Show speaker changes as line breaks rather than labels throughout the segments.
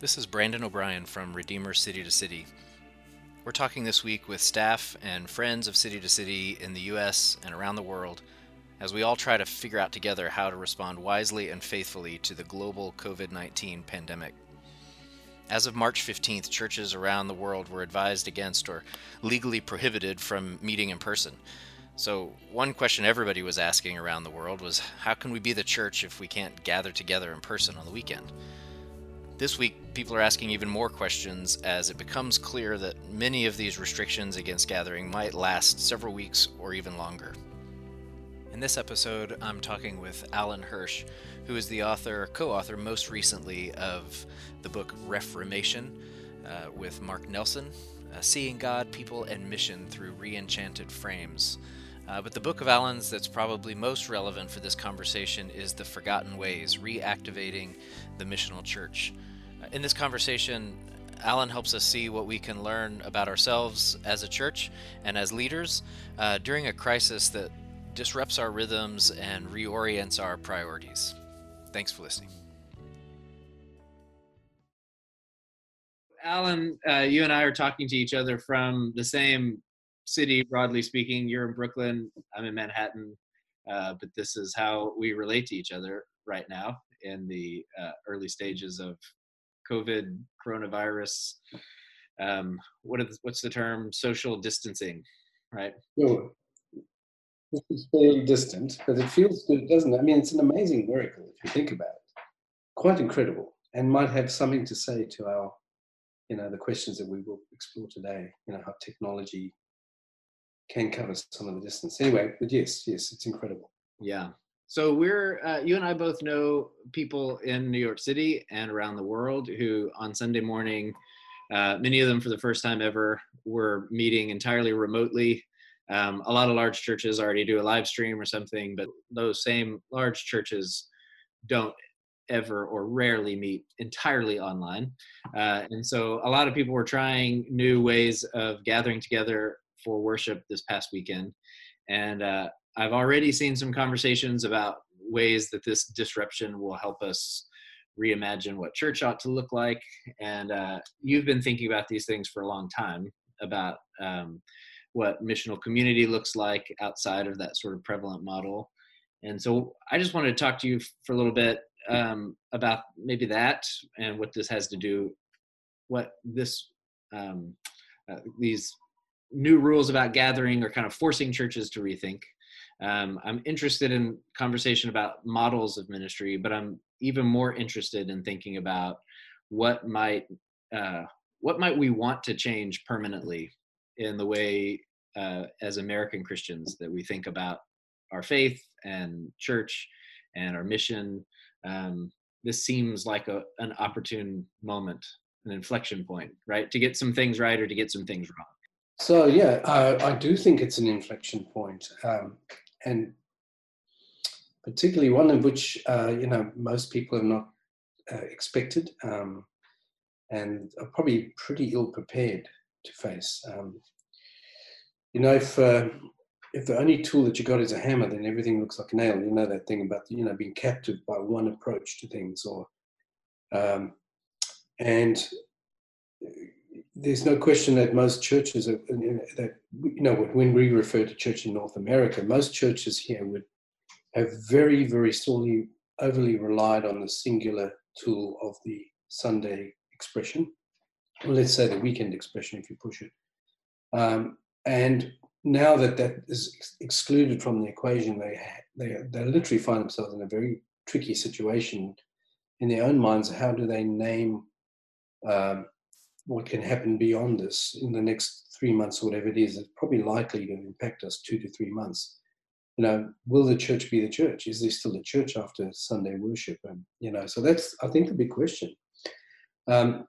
This is Brandon O'Brien from Redeemer City to City. We're talking this week with staff and friends of City to City in the US and around the world as we all try to figure out together how to respond wisely and faithfully to the global COVID 19 pandemic. As of March 15th, churches around the world were advised against or legally prohibited from meeting in person. So, one question everybody was asking around the world was how can we be the church if we can't gather together in person on the weekend? This week, people are asking even more questions as it becomes clear that many of these restrictions against gathering might last several weeks or even longer. In this episode, I'm talking with Alan Hirsch, who is the author, co author most recently of the book Reframation uh, with Mark Nelson, uh, Seeing God, People, and Mission Through Reenchanted Frames. Uh, but the book of Alan's that's probably most relevant for this conversation is The Forgotten Ways Reactivating the Missional Church. In this conversation, Alan helps us see what we can learn about ourselves as a church and as leaders uh, during a crisis that disrupts our rhythms and reorients our priorities. Thanks for listening.
Alan, uh, you and I are talking to each other from the same city, broadly speaking. You're in Brooklyn, I'm in Manhattan, uh, but this is how we relate to each other right now in the uh, early stages of COVID, coronavirus. Um, what is, what's the term? Social distancing, right?
Sure. This is fairly distant, but it feels good, doesn't it? I mean, it's an amazing miracle if you think about it. Quite incredible, and might have something to say to our, you know, the questions that we will explore today. You know, how technology can cover some of the distance. Anyway, but yes, yes, it's incredible.
Yeah. So we're uh, you and I both know people in New York City and around the world who on Sunday morning, uh, many of them for the first time ever, were meeting entirely remotely. Um, a lot of large churches already do a live stream or something, but those same large churches don't ever or rarely meet entirely online. Uh, and so a lot of people were trying new ways of gathering together for worship this past weekend. And uh, I've already seen some conversations about ways that this disruption will help us reimagine what church ought to look like. And uh, you've been thinking about these things for a long time about um, what missional community looks like outside of that sort of prevalent model. And so I just wanted to talk to you for a little bit um, about maybe that and what this has to do, what this um, uh, these new rules about gathering are kind of forcing churches to rethink um, I'm interested in conversation about models of ministry, but I'm even more interested in thinking about what might uh, what might we want to change permanently in the way uh, as American Christians that we think about our faith and church and our mission. Um, this seems like a, an opportune moment, an inflection point, right, to get some things right or to get some things wrong.
So yeah, I do think it's an inflection point. Um, and particularly one of which uh, you know most people have not uh, expected um, and are probably pretty ill prepared to face. Um, you know, if uh, if the only tool that you got is a hammer, then everything looks like a nail. You know that thing about you know being captive by one approach to things, or um, and there's no question that most churches are, that you know when we refer to church in North America, most churches here would have very very sorely overly relied on the singular tool of the Sunday expression, or let's say the weekend expression if you push it. Um, and now that that is excluded from the equation, they they they literally find themselves in a very tricky situation in their own minds. How do they name um, what can happen beyond this in the next three months or whatever it is, it's probably likely to impact us two to three months. You know, will the church be the church? Is there still a church after Sunday worship? And you know, so that's I think the big question. Um,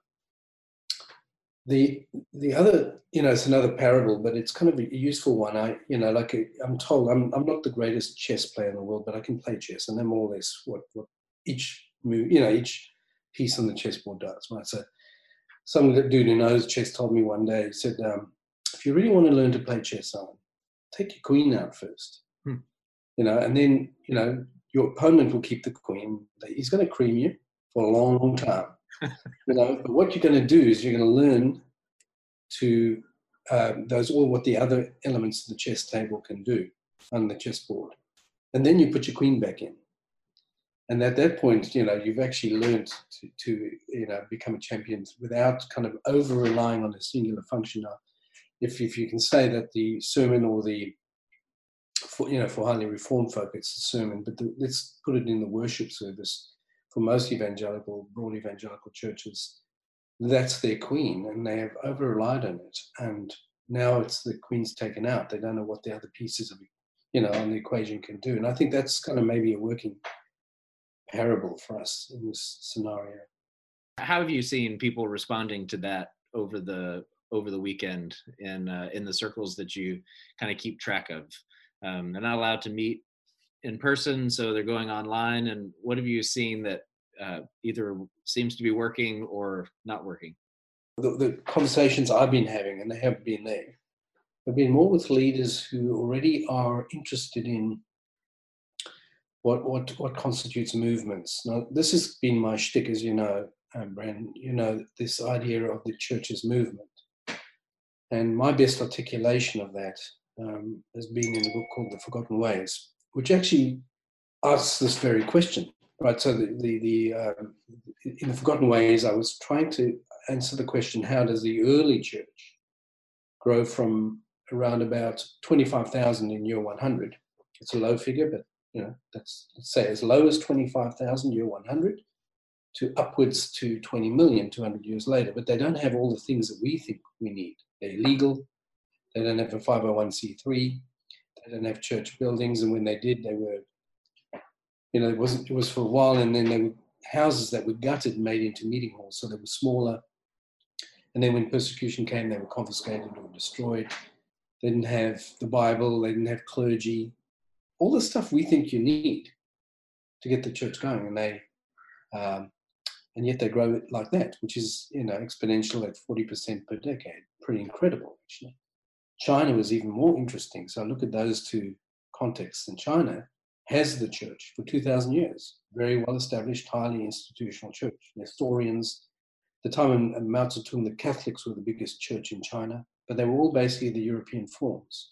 the the other, you know, it's another parable, but it's kind of a useful one. I, you know, like I'm told, I'm I'm not the greatest chess player in the world, but I can play chess, and then more or less what what each move, you know, each piece on the chessboard does. Right, so some dude who knows chess told me one day, he said, um, if you really want to learn to play chess, Alan, take your queen out first. Hmm. You know, and then, you know, your opponent will keep the queen. He's going to cream you for a long, long time. you know, but what you're going to do is you're going to learn to uh, those all what the other elements of the chess table can do on the chessboard, and then you put your queen back in. And at that point, you know, you've actually learned to, to you know become a champion without kind of over relying on a singular function. Now, if if you can say that the sermon or the for, you know, for highly reformed folk, it's the sermon, but the, let's put it in the worship service. For most evangelical, broad evangelical churches, that's their queen, and they have over relied on it. And now it's the queen's taken out. They don't know what the other pieces of, you know, on the equation can do. And I think that's kind of maybe a working parable for us in this scenario.
How have you seen people responding to that over the over the weekend in uh, in the circles that you kind of keep track of? Um, they're not allowed to meet in person, so they're going online. And what have you seen that uh, either seems to be working or not working?
The, the, conversations I've been having, and they have been there, have been more with leaders who already are interested in what what what constitutes movements. Now, this has been my shtick, as you know, um, Brand. You know this idea of the church's movement, and my best articulation of that um, has been in a book called The Forgotten Ways, which actually asks this very question, right? So the, the, the uh, in The Forgotten Ways, I was trying to answer the question, how does the early church grow from around about 25,000 in year 100? It's a low figure, but you know, that's let's say as low as 25,000 year 100 to upwards to 20 million 200 years later. But they don't have all the things that we think we need. They're legal, they don't have a 501c3. They don't have church buildings, and when they did, they were, you know, it wasn't. It was for a while, and then they were houses that were gutted, and made into meeting halls, so they were smaller. And then when persecution came, they were confiscated or destroyed. They didn't have the Bible. They didn't have clergy. All the stuff we think you need to get the church going, and they, um, and yet they grow it like that, which is you know exponential at forty percent per decade. Pretty incredible, actually. China was even more interesting. So I look at those two contexts. And China has the church for 2,000 years, very well established, highly institutional church. Nestorians, the time of Mao Zedong, the Catholics were the biggest church in China, but they were all basically the European forms.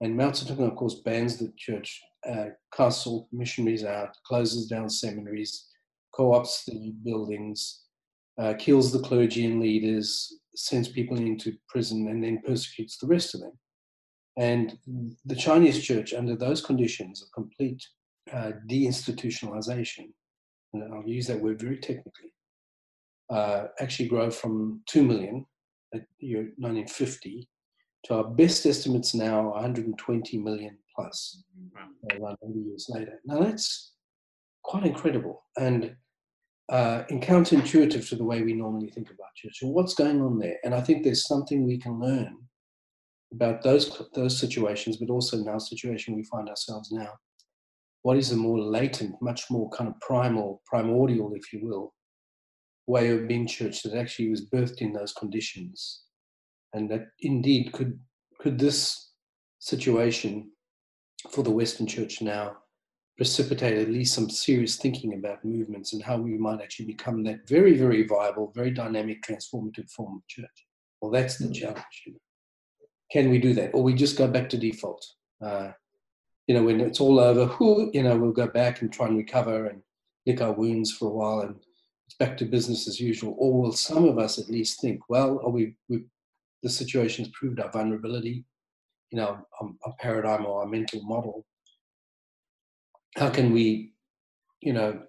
And Mao Zedong, of course, bans the church, uh, casts all missionaries out, closes down seminaries, co opts the buildings, uh, kills the clergy and leaders, sends people into prison, and then persecutes the rest of them. And the Chinese church, under those conditions of complete uh, deinstitutionalization, and I'll use that word very technically, uh, actually grow from 2 million at year 1950 to our best estimates now 120 million plus wow. around 100 years later. Now that's quite incredible. And uh, and counterintuitive to the way we normally think about church. So what's going on there? And I think there's something we can learn about those those situations, but also in our situation we find ourselves now. What is a more latent, much more kind of primal, primordial, if you will, way of being church that actually was birthed in those conditions, and that indeed could could this situation for the Western Church now precipitate at least some serious thinking about movements and how we might actually become that very, very viable, very dynamic, transformative form of church. Well, that's the mm. challenge. Can we do that? Or we just go back to default? Uh, you know, when it's all over, who you know, we'll go back and try and recover and lick our wounds for a while and it's back to business as usual. Or will some of us at least think, well, are we, we the situation has proved our vulnerability, you know, our, our paradigm or our mental model how can we, you know,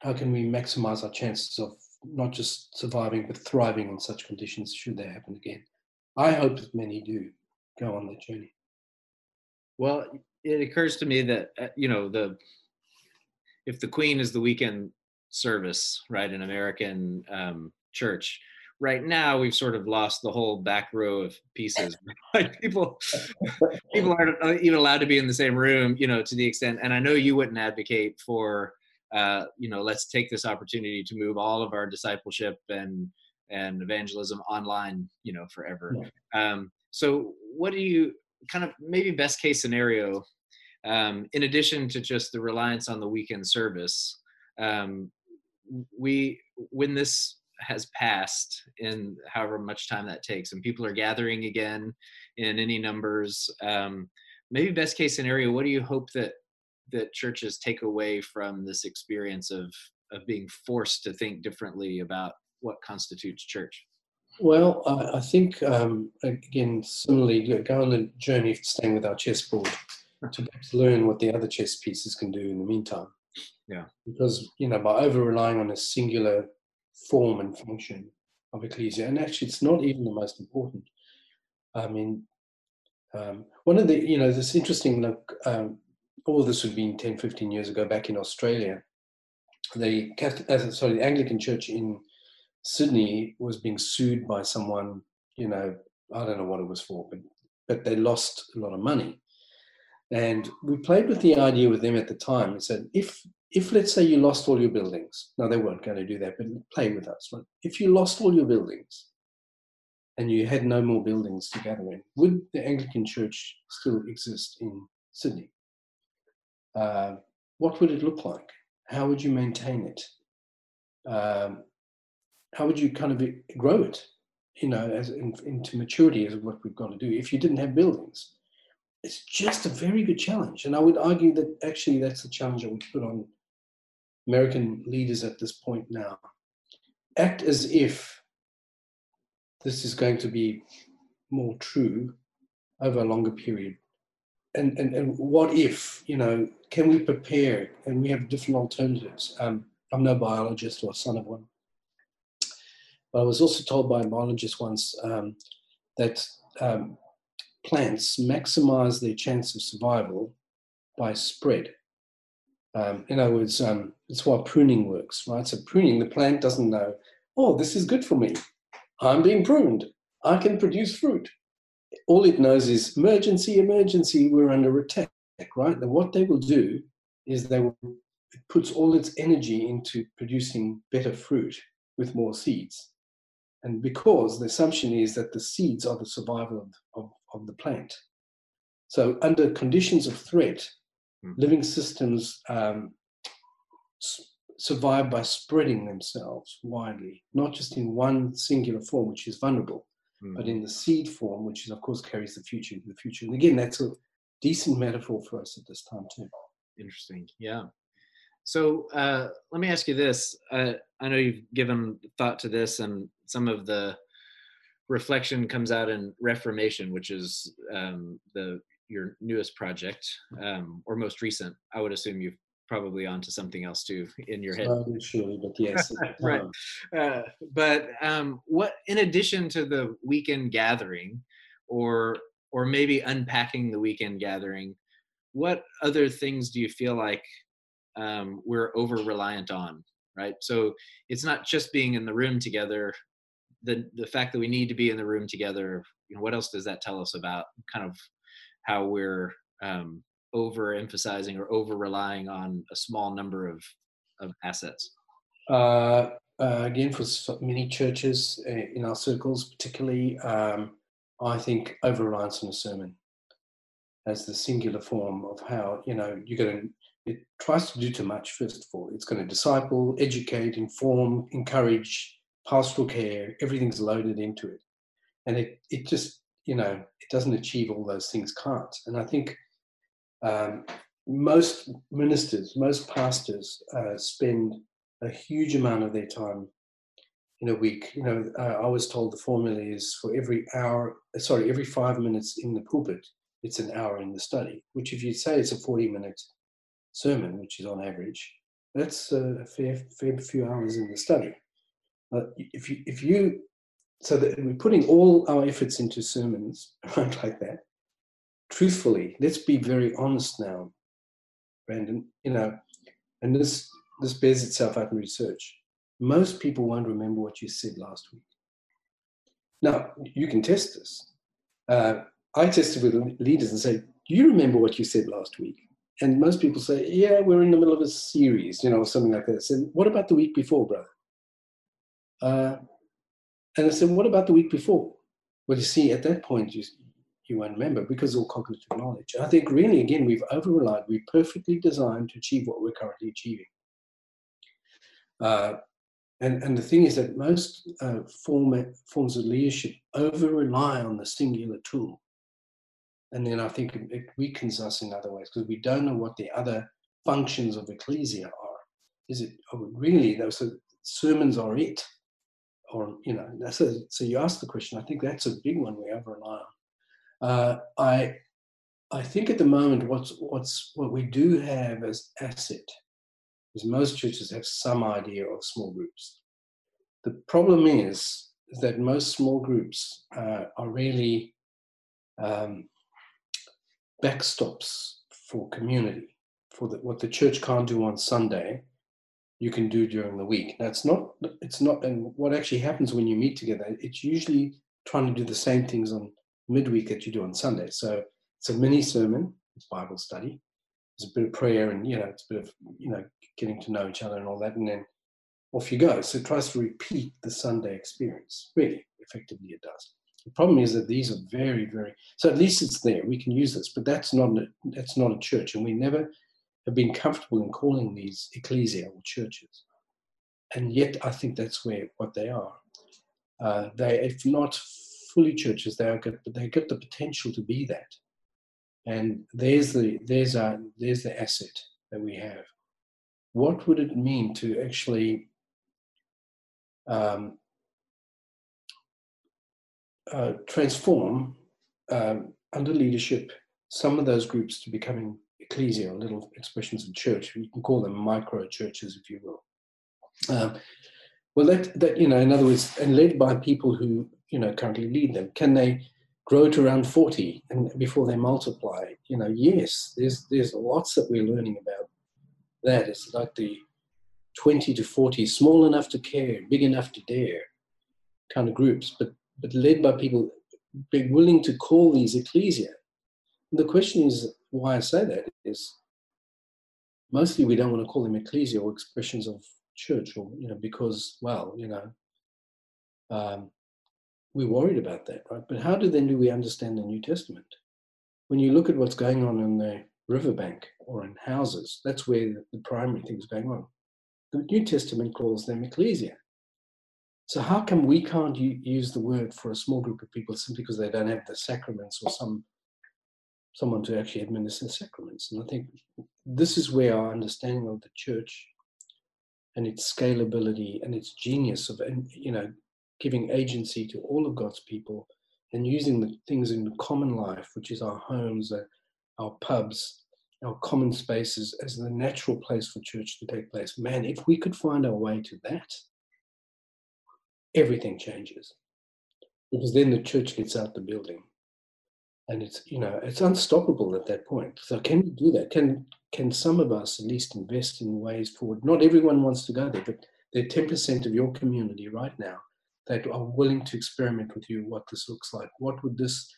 how can we maximize our chances of not just surviving but thriving in such conditions should they happen again? I hope that many do go on that journey.
Well, it occurs to me that uh, you know the if the Queen is the weekend service, right, in American um, church, right now we've sort of lost the whole back row of pieces like people people aren't even allowed to be in the same room you know to the extent and i know you wouldn't advocate for uh, you know let's take this opportunity to move all of our discipleship and and evangelism online you know forever yeah. um, so what do you kind of maybe best case scenario um, in addition to just the reliance on the weekend service um, we when this has passed in however much time that takes and people are gathering again in any numbers um, maybe best case scenario what do you hope that that churches take away from this experience of of being forced to think differently about what constitutes church?
Well i, I think um, again similarly go on a journey of staying with our chessboard to learn what the other chess pieces can do in the meantime.
Yeah.
Because you know by over relying on a singular form and function of ecclesia. And actually, it's not even the most important. I mean, um, one of the, you know, this interesting, look, um, all this would be 10, 15 years ago back in Australia. The Catholic, uh, sorry, the Anglican Church in Sydney was being sued by someone, you know, I don't know what it was for, but, but they lost a lot of money. And we played with the idea with them at the time. We said, if if let's say you lost all your buildings, now they weren't going to do that, but play with us. Right? If you lost all your buildings and you had no more buildings to gather in, would the Anglican Church still exist in Sydney? Uh, what would it look like? How would you maintain it? Um, how would you kind of grow it? You know, as in, into maturity is what we've got to do. If you didn't have buildings, it's just a very good challenge, and I would argue that actually that's the challenge I would put on American leaders at this point now act as if this is going to be more true over a longer period. And, and, and what if, you know, can we prepare and we have different alternatives? Um, I'm no biologist or son of one. But I was also told by a biologist once um, that um, plants maximize their chance of survival by spread. Um, in other words, um, it's why pruning works, right? So pruning, the plant doesn't know, oh, this is good for me. I'm being pruned. I can produce fruit. All it knows is emergency, emergency, we're under attack, right? And what they will do is they will, it puts all its energy into producing better fruit with more seeds. And because the assumption is that the seeds are the survival of, of, of the plant. So under conditions of threat. Living systems um, s- survive by spreading themselves widely, not just in one singular form, which is vulnerable, mm. but in the seed form, which is, of course, carries the future into the future. And again, that's a decent metaphor for us at this time, too.
Interesting. Yeah. So uh, let me ask you this. Uh, I know you've given thought to this, and some of the reflection comes out in Reframation, which is um, the your newest project um, or most recent, I would assume you've probably onto something else too in your head.
surely, but yes.
right. Uh, but um, what, in addition to the weekend gathering, or or maybe unpacking the weekend gathering, what other things do you feel like um, we're over reliant on? Right. So it's not just being in the room together. The the fact that we need to be in the room together. You know, what else does that tell us about kind of how we're um, overemphasizing or over relying on a small number of, of assets?
Uh, uh, again, for many churches uh, in our circles, particularly, um, I think over reliance on a sermon as the singular form of how, you know, you're going to, it tries to do too much, first of all. It's going to disciple, educate, inform, encourage, pastoral care, everything's loaded into it. And it, it just you know, it doesn't achieve all those things, can't. And I think um, most ministers, most pastors uh, spend a huge amount of their time in a week. You know, uh, I was told the formula is for every hour, sorry, every five minutes in the pulpit, it's an hour in the study, which if you say it's a 40 minute sermon, which is on average, that's a fair, fair few hours in the study. But if you, if you so that we're putting all our efforts into sermons right like that. Truthfully let's be very honest now brandon. You know and this this bears itself out in research. Most people won't remember what you said last week. Now you can test this. Uh, i tested with leaders and say do you remember what you said last week? And most people say yeah we're in the middle of a series you know or something like that. I said what about the week before brother? Uh, and I said, what about the week before? Well, you see, at that point, you, you won't remember because all cognitive knowledge. I think really, again, we've over relied. We're perfectly designed to achieve what we're currently achieving. Uh, and, and the thing is that most uh, form, forms of leadership over rely on the singular tool. And then I think it, it weakens us in other ways because we don't know what the other functions of ecclesia are. Is it really those sermons are it? Or, you know, a, so you ask the question, I think that's a big one we over rely on. Uh, I, I think at the moment what's, what's, what we do have as asset is most churches have some idea of small groups. The problem is, is that most small groups uh, are really um, backstops for community, for the, what the church can't do on Sunday, you can do during the week. Now it's not, it's not, and what actually happens when you meet together, it's usually trying to do the same things on midweek that you do on Sunday. So it's a mini sermon, it's Bible study, there's a bit of prayer, and you know, it's a bit of you know getting to know each other and all that, and then off you go. So it tries to repeat the Sunday experience. Really, effectively, it does. The problem is that these are very, very. So at least it's there. We can use this, but that's not a, that's not a church, and we never have been comfortable in calling these ecclesia or churches. And yet, I think that's where what they are. Uh, they, if not fully churches, they are good, but they got the potential to be that. And there's the there's our there's the asset that we have. What would it mean to actually um, uh, transform um, under leadership some of those groups to becoming ecclesia, or little expressions of church. You can call them micro churches, if you will. Um, well, that that you know, in other words, and led by people who you know currently lead them. Can they grow to around forty and before they multiply? You know, yes. There's there's lots that we're learning about. That it's like the twenty to forty, small enough to care, big enough to dare, kind of groups, but but led by people being willing to call these ecclesia. The question is why I say that is mostly we don't want to call them ecclesia or expressions of church or you know because well you know um, we're worried about that right? But how do then do we understand the new testament? When you look at what's going on in the riverbank or in houses that's where the primary thing is going on. The new testament calls them ecclesia. So how come we can't use the word for a small group of people simply because they don't have the sacraments or some someone to actually administer sacraments. And I think this is where our understanding of the church and its scalability and its genius of, you know, giving agency to all of God's people and using the things in common life, which is our homes, uh, our pubs, our common spaces, as the natural place for church to take place. Man, if we could find our way to that, everything changes. Because then the church gets out the building and it's you know it's unstoppable at that point. So can we do that? Can can some of us at least invest in ways forward? Not everyone wants to go there but there are 10% of your community right now that are willing to experiment with you what this looks like. What would this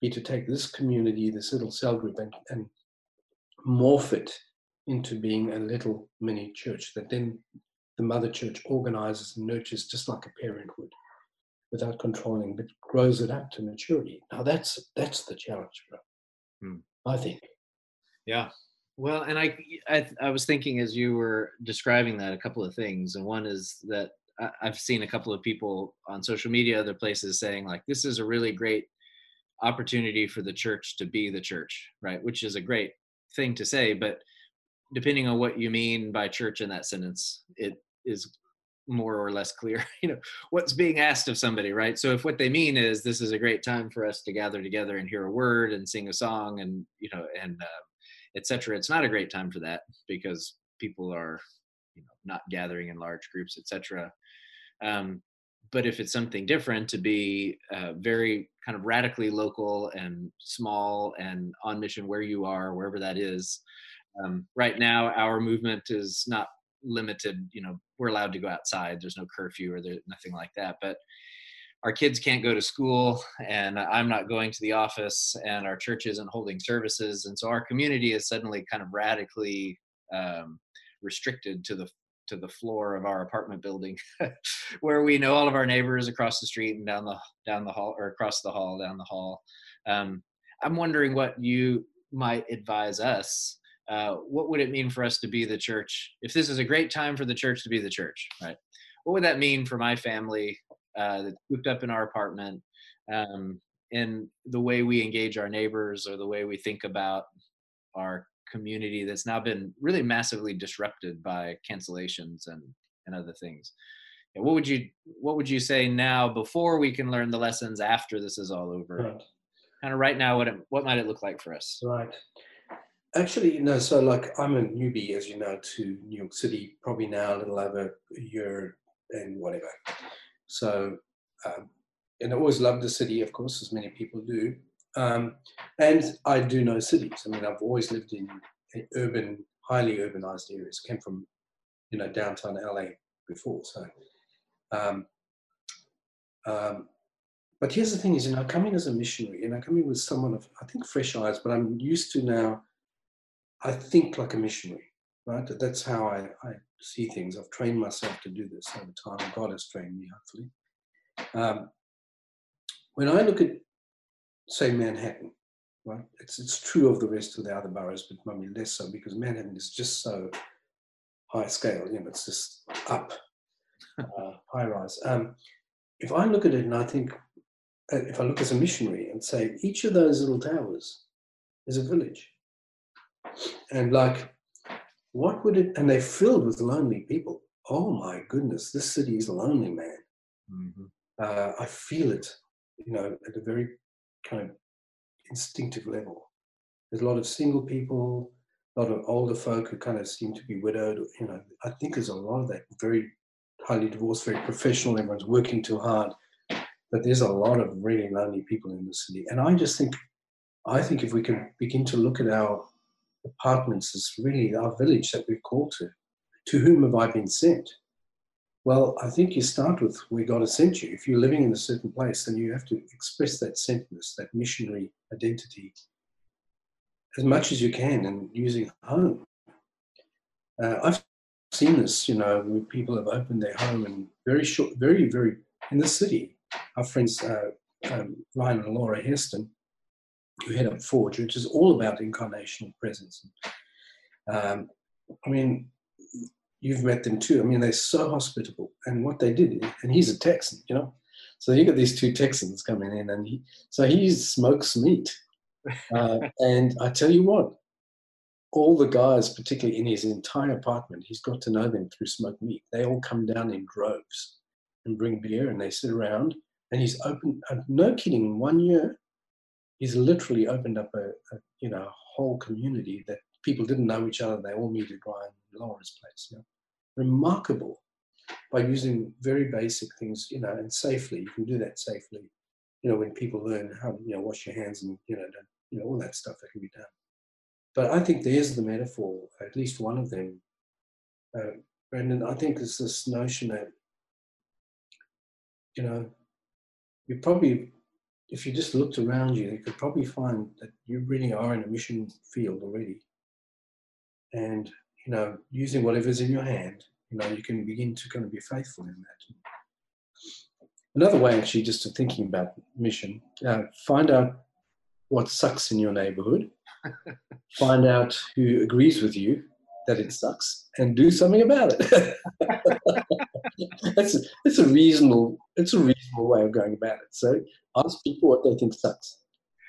be to take this community this little cell group and, and morph it into being a little mini church that then the mother church organizes and nurtures just like a parent would without controlling, but grows it up to maturity. Now that's that's the challenge, bro. Hmm. I think.
Yeah. Well, and I, I I was thinking as you were describing that a couple of things, and one is that I, I've seen a couple of people on social media, other places saying like this is a really great opportunity for the church to be the church, right? Which is a great thing to say, but depending on what you mean by church in that sentence, it is more or less clear you know what's being asked of somebody right? So if what they mean is this is a great time for us to gather together and hear a word and sing a song and you know and uh, etc it's not a great time for that because people are you know not gathering in large groups etc um, but if it's something different to be uh, very kind of radically local and small and on mission where you are wherever that is um, right now our movement is not limited you know we're allowed to go outside there's no curfew or there's nothing like that but our kids can't go to school and i'm not going to the office and our church isn't holding services and so our community is suddenly kind of radically um, restricted to the to the floor of our apartment building where we know all of our neighbors across the street and down the down the hall or across the hall down the hall. Um, i'm wondering what you might advise us uh, what would it mean for us to be the church? If this is a great time for the church to be the church right? What would that mean for my family uh, that's cooped up in our apartment um, and the way we engage our neighbors or the way we think about our community that's now been really massively disrupted by cancellations and and other things? What would you what would you say now before we can learn the lessons after this is all over? Right. kind of right now what it, what might it look like for us?
Right actually no so like i'm a newbie as you know to new york city probably now a little over a year and whatever. So um, and i always loved the city of course as many people do. Um, and i do know cities. I mean i've always lived in, urban highly urbanized areas. Came from you know downtown la before so um, um, but here's the thing is, you know, coming as a missionary, you know, coming with someone of, I think, fresh eyes, but I'm used to now, I think like a missionary, right? That's how I, I see things. I've trained myself to do this over time. God has trained me, hopefully. Um, when I look at, say, Manhattan, right? It's, it's true of the rest of the other boroughs, but maybe less so because Manhattan is just so high scale, you know, it's just up uh, high rise. Um, if I look at it and I think, uh, if I look as a missionary and say, each of those little towers is a village. And like, what would it, and they're filled with lonely people. Oh my goodness, this city is lonely, man. Mm-hmm. Uh, I feel it, you know, at a very kind of instinctive level. There's a lot of single people, a lot of older folk who kind of seem to be widowed. You know, I think there's a lot of that very highly divorced, very professional. Everyone's working too hard. But there's a lot of really lonely people in the city. And I just think, I think if we can begin to look at our apartments is really our village that we're called to, to whom have I been sent? Well, I think you start with where God has sent you. If you're living in a certain place, then you have to express that sentness, that missionary identity, as much as you can, and using home. Uh, I've seen this, you know, where people have opened their home and very short, very, very in the city. Our friends uh, um, Ryan and Laura Hairston, who head up Forge, which is all about incarnational presence. Um, I mean, you've met them too. I mean, they're so hospitable. And what they did, and he's a Texan, you know. So you got these two Texans coming in, and he, so he smokes meat. Uh, and I tell you what, all the guys, particularly in his entire apartment, he's got to know them through smoked meat. They all come down in droves and bring beer and they sit around. And he's opened, uh, no kidding, in one year, he's literally opened up a, a, you know whole community that people didn't know each other. They all meet at Ryan Laura's place. You know? Remarkable by using very basic things, you know, and safely. You can do that safely. You know, when people learn how you know wash your hands and you know, you know all that stuff that can be done. But I think there's the metaphor, at least one of them, uh, Brendan. I think it's this notion that, you know, you probably, if you just looked around you, you could probably find that you really are in a mission field already. And, you know, using whatever's in your hand, you know, you can begin to kind of be faithful in that. Another way, actually, just to thinking about mission, uh, find out what sucks in your neighborhood find out who agrees with you that it sucks and do something about it. that's, a, that's a reasonable it's a reasonable way of going about it. So ask people what they think sucks.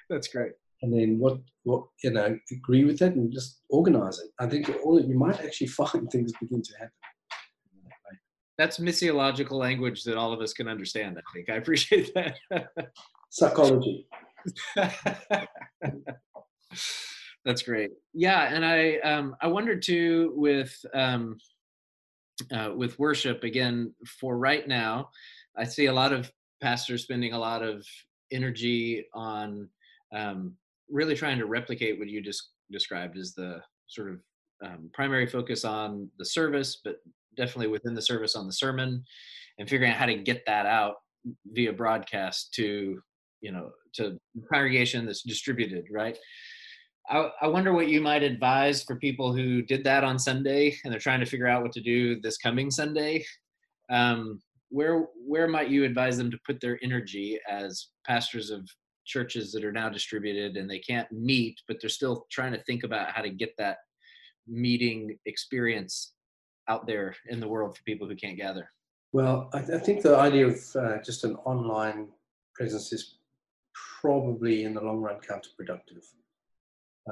That's great.
And then what what you know agree with it and just organize it. I think all of you might actually find things begin to happen.
That's missiological language that all of us can understand. I think I appreciate that.
Psychology.
That's great. Yeah, and I um, I wondered too with um, uh, with worship again for right now. I see a lot of pastors spending a lot of energy on um, really trying to replicate what you just described as the sort of um, primary focus on the service, but definitely within the service on the sermon, and figuring out how to get that out via broadcast to you know to congregation that's distributed, right? I, I wonder what you might advise for people who did that on Sunday and they're trying to figure out what to do this coming Sunday. Um, where where might you advise them to put their energy as pastors of churches that are now distributed and they can't meet, but they're still trying to think about how to get that meeting experience out there in the world for people who can't gather?
Well, I, I think the idea of uh, just an online presence is probably in the long run counterproductive.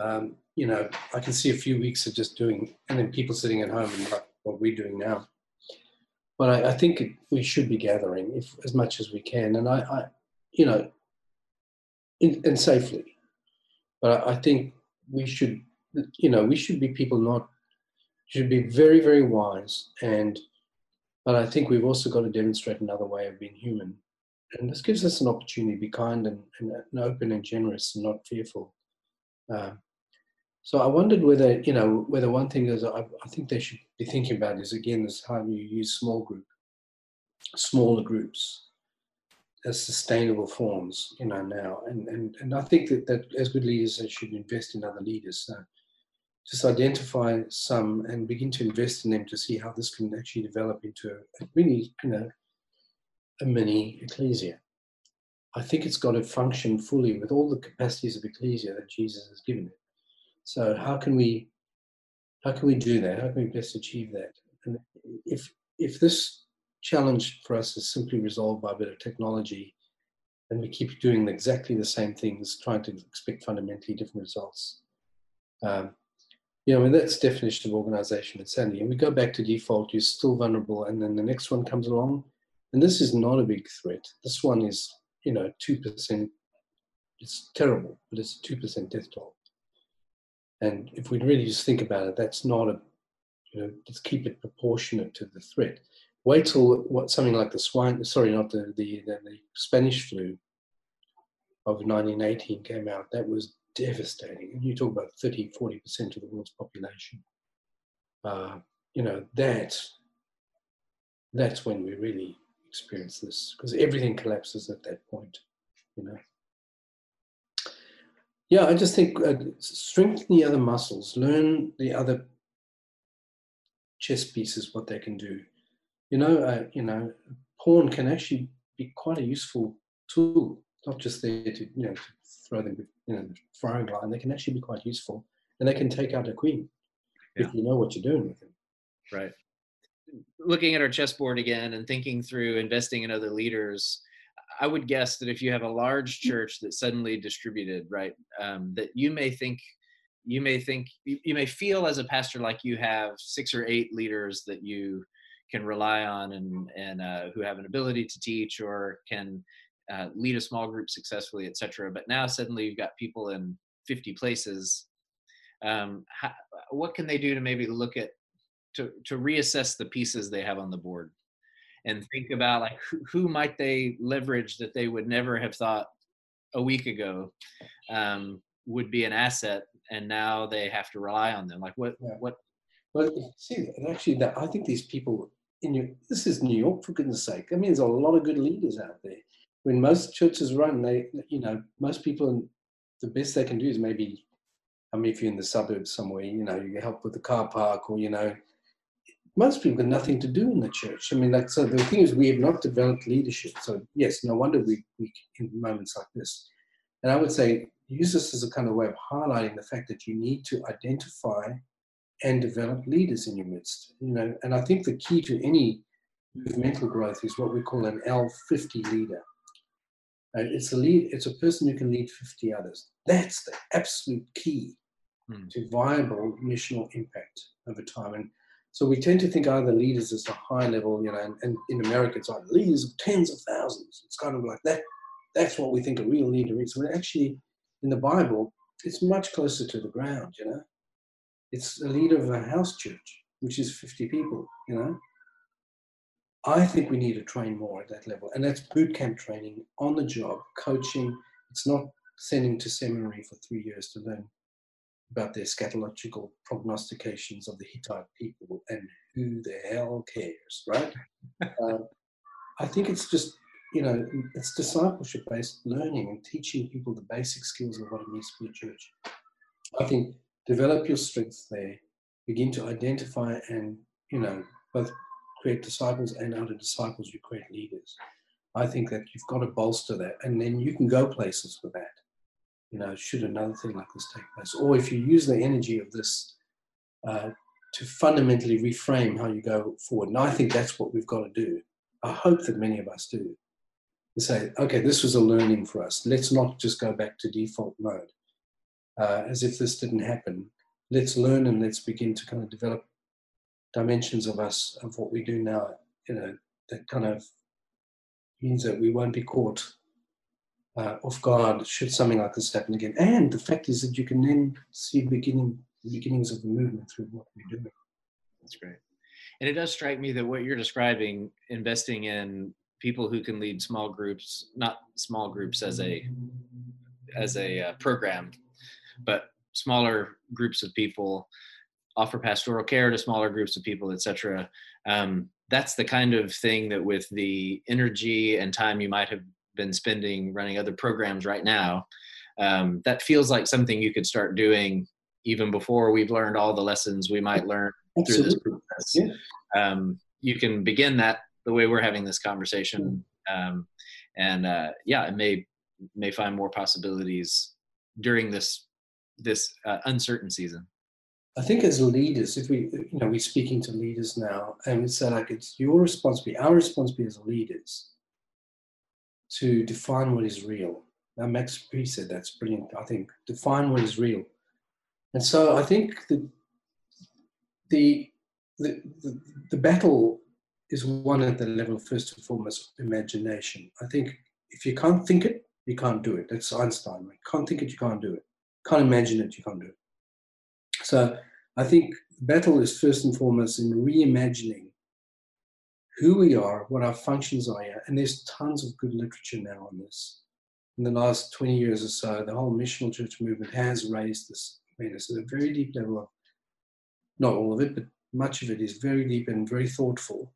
Um, you know, I can see a few weeks of just doing, and then people sitting at home and like what we're doing now. But I, I think we should be gathering if as much as we can, and I, I you know, in, and safely. But I think we should, you know, we should be people not should be very, very wise. And but I think we've also got to demonstrate another way of being human. And this gives us an opportunity to be kind and, and, and open and generous and not fearful. Uh, so I wondered whether, you know, whether one thing is I, I think they should be thinking about is again is how you use small group, smaller groups as sustainable forms, you know, now. And and, and I think that, that as good leaders they should invest in other leaders. So just identify some and begin to invest in them to see how this can actually develop into a mini you know, a mini ecclesia. I think it's got to function fully with all the capacities of ecclesia that Jesus has given it. So how can we how can we do that? How can we best achieve that? And if if this challenge for us is simply resolved by a bit of technology, and we keep doing exactly the same things, trying to expect fundamentally different results. Um, you know, mean, that's definition of organization insanity. And we go back to default, you're still vulnerable, and then the next one comes along. And this is not a big threat. This one is, you know, 2%. It's terrible, but it's a 2% death toll. And if we really just think about it, that's not a, you know, let's keep it proportionate to the threat. Wait till what something like the swine, sorry, not the, the, the, the Spanish flu of 1918 came out. That was devastating. And you talk about 30, 40% of the world's population. Uh, you know, that, that's when we really experience this because everything collapses at that point, you know. Yeah, I just think uh, strengthen the other muscles, learn the other chess pieces, what they can do. You know, uh, you know, pawn can actually be quite a useful tool, not just there to, you know, to throw them, you know, the firing line, they can actually be quite useful. And they can take out a queen yeah. if you know what you're doing with them.
Right. Looking at our chessboard again and thinking through investing in other leaders, I would guess that if you have a large mm. church that's suddenly distributed, right, um, that you may think, you may think, you, you may feel as a pastor like you have six or eight leaders that you can rely on and and uh, who have an ability to teach or can uh, lead a small group successfully, etc. But now suddenly you've got people in 50 places. Um, how, what can they do to maybe look at to to reassess the pieces they have on the board and think about like who, who might they leverage that they would never have thought a week ago um, would be an asset and now they have to rely on them? Like what yeah. what
well see actually that i think these people in your this is new york for goodness sake. I mean there's a lot of good leaders out there. When most churches run, they, you know, most people, the best they can do is maybe, I mean, if you're in the suburbs somewhere, you know, you help with the car park or, you know, most people got nothing to do in the church. I mean, like, so the thing is, we have not developed leadership. So, yes, no wonder we, we in moments like this. And I would say, use this as a kind of way of highlighting the fact that you need to identify and develop leaders in your midst. You know, and I think the key to any movemental growth is what we call an L50 leader. And it's a lead, it's a person who can lead 50 others. That's the absolute key mm. to viable missional impact over time. And so we tend to think oh, either leaders as a high level, you know, and, and in America it's like leaders of tens of thousands. It's kind of like that. That's what we think a real leader is. When actually, in the Bible, it's much closer to the ground, you know. It's a leader of a house church, which is 50 people, you know. I think we need to train more at that level. And that's boot camp training, on the job, coaching. It's not sending to seminary for three years to learn about the eschatological prognostications of the Hittite people and who the hell cares, right? uh, I think it's just, you know, it's discipleship based learning and teaching people the basic skills of what it means to be a church. I think develop your strengths there, begin to identify and, you know, both create disciples, and out of disciples, you create leaders. I think that you've got to bolster that, and then you can go places with that. You know, should another thing like this take place, or if you use the energy of this uh, to fundamentally reframe how you go forward, and I think that's what we've got to do. I hope that many of us do. To say, okay, this was a learning for us. Let's not just go back to default mode uh, as if this didn't happen. Let's learn and let's begin to kind of develop dimensions of us of what we do now. You know, that kind of means that we won't be caught uh, off guard should something like this happen again. And the fact is that you can then see beginning beginnings of the movement through what we're doing.
That's great. And it does strike me that what you're describing, investing in people who can lead small groups, not small groups as a as a uh, program, but smaller groups of people, offer pastoral care to smaller groups of people, etc. Um, that's the kind of thing that with the energy and time you might have been spending running other programs right now, um, that feels like something you could start doing even before we've learned all the lessons we might learn Absolutely. through this process. Yeah. Um, you can begin that the way we're having this conversation, um, and uh, yeah, it may may find more possibilities during this this uh, uncertain season.
I think as leaders, if we, you know, we're speaking to leaders now, and we say like it's your responsibility, our responsibility as leaders, to define what is real. Now, Max DePree said that's brilliant. I think define what is real, and so I think the the the, the, the battle is one at the level first and foremost imagination. I think if you can't think it, you can't do it. That's Einstein. Right? Can't think it, you can't do it. Can't imagine it, you can't do it. So I think battle is first and foremost in reimagining who we are, what our functions are, and there's tons of good literature now on this. In the last 20 years or so, the whole missional church movement has raised this awareness at a very deep level of, not all of it, but much of it is very deep and very thoughtful,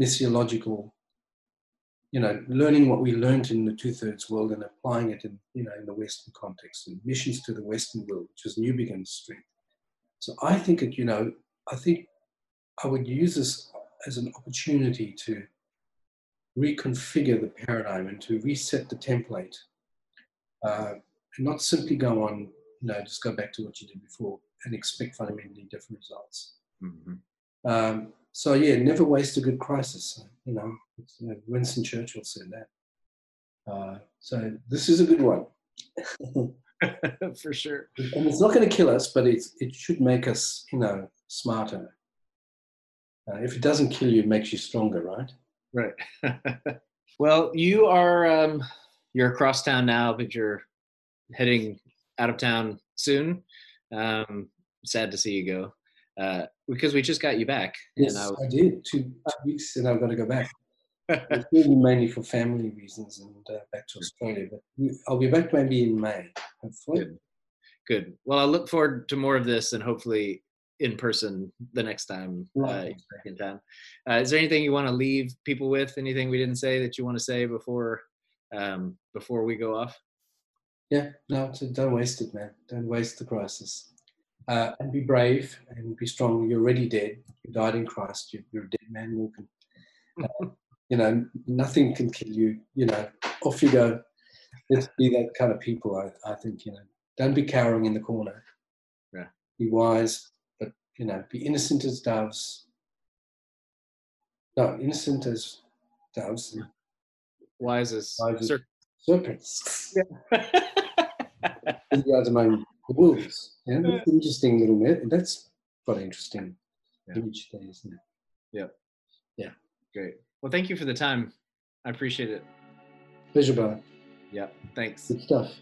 missiological, you know, learning what we learned in the two-thirds world and applying it in, you know, in the Western context and missions to the Western world, which is Newbigin's strength. So I think it, you know, I think I would use this as an opportunity to reconfigure the paradigm and to reset the template uh, and not simply go on, you know, just go back to what you did before and expect fundamentally different results. Mm-hmm. Um, so yeah, never waste a good crisis. You know, you know Winston Churchill said that. Uh, so this is a good one.
For sure.
And it's not going to kill us, but it's, it should make us, you know, smarter. Uh, if it doesn't kill you, it makes you stronger, right?
Right. well, you are um, you're across town now, but you're heading out of town soon. Um, sad to see you go uh, because we just got you back.
Yes, I, I, did. Two, two weeks, and I've got to go back. it's really mainly for family reasons and uh, back to Australia. But I'll be back maybe in May, hopefully.
Good. Good. Well, I look forward to more of this, and hopefully in person the next time right. uh, in town. Uh, is there anything you want to leave people with? Anything we didn't say that you want to say before um, before we go off?
Yeah, no, don't waste it, man. Don't waste the crisis. Uh, and be brave and be strong. You're already dead. You died in Christ. You're, you're a dead man walking. Uh, you know, nothing can kill you. You know, off you go. Let's be that kind of people. I, I think you know. Don't be cowering in the corner.
Yeah.
Be wise you know, be innocent as doves. No, innocent as doves.
Wise as, wise as
serpents. Yeah. guys among the wolves. Yeah, that's interesting little bit. That's quite interesting yeah. image there, isn't it?
Yeah.
Yeah.
Great. Well, thank you for the time. I appreciate it.
Pleasure, brother.
Yeah. Thanks.
Good stuff.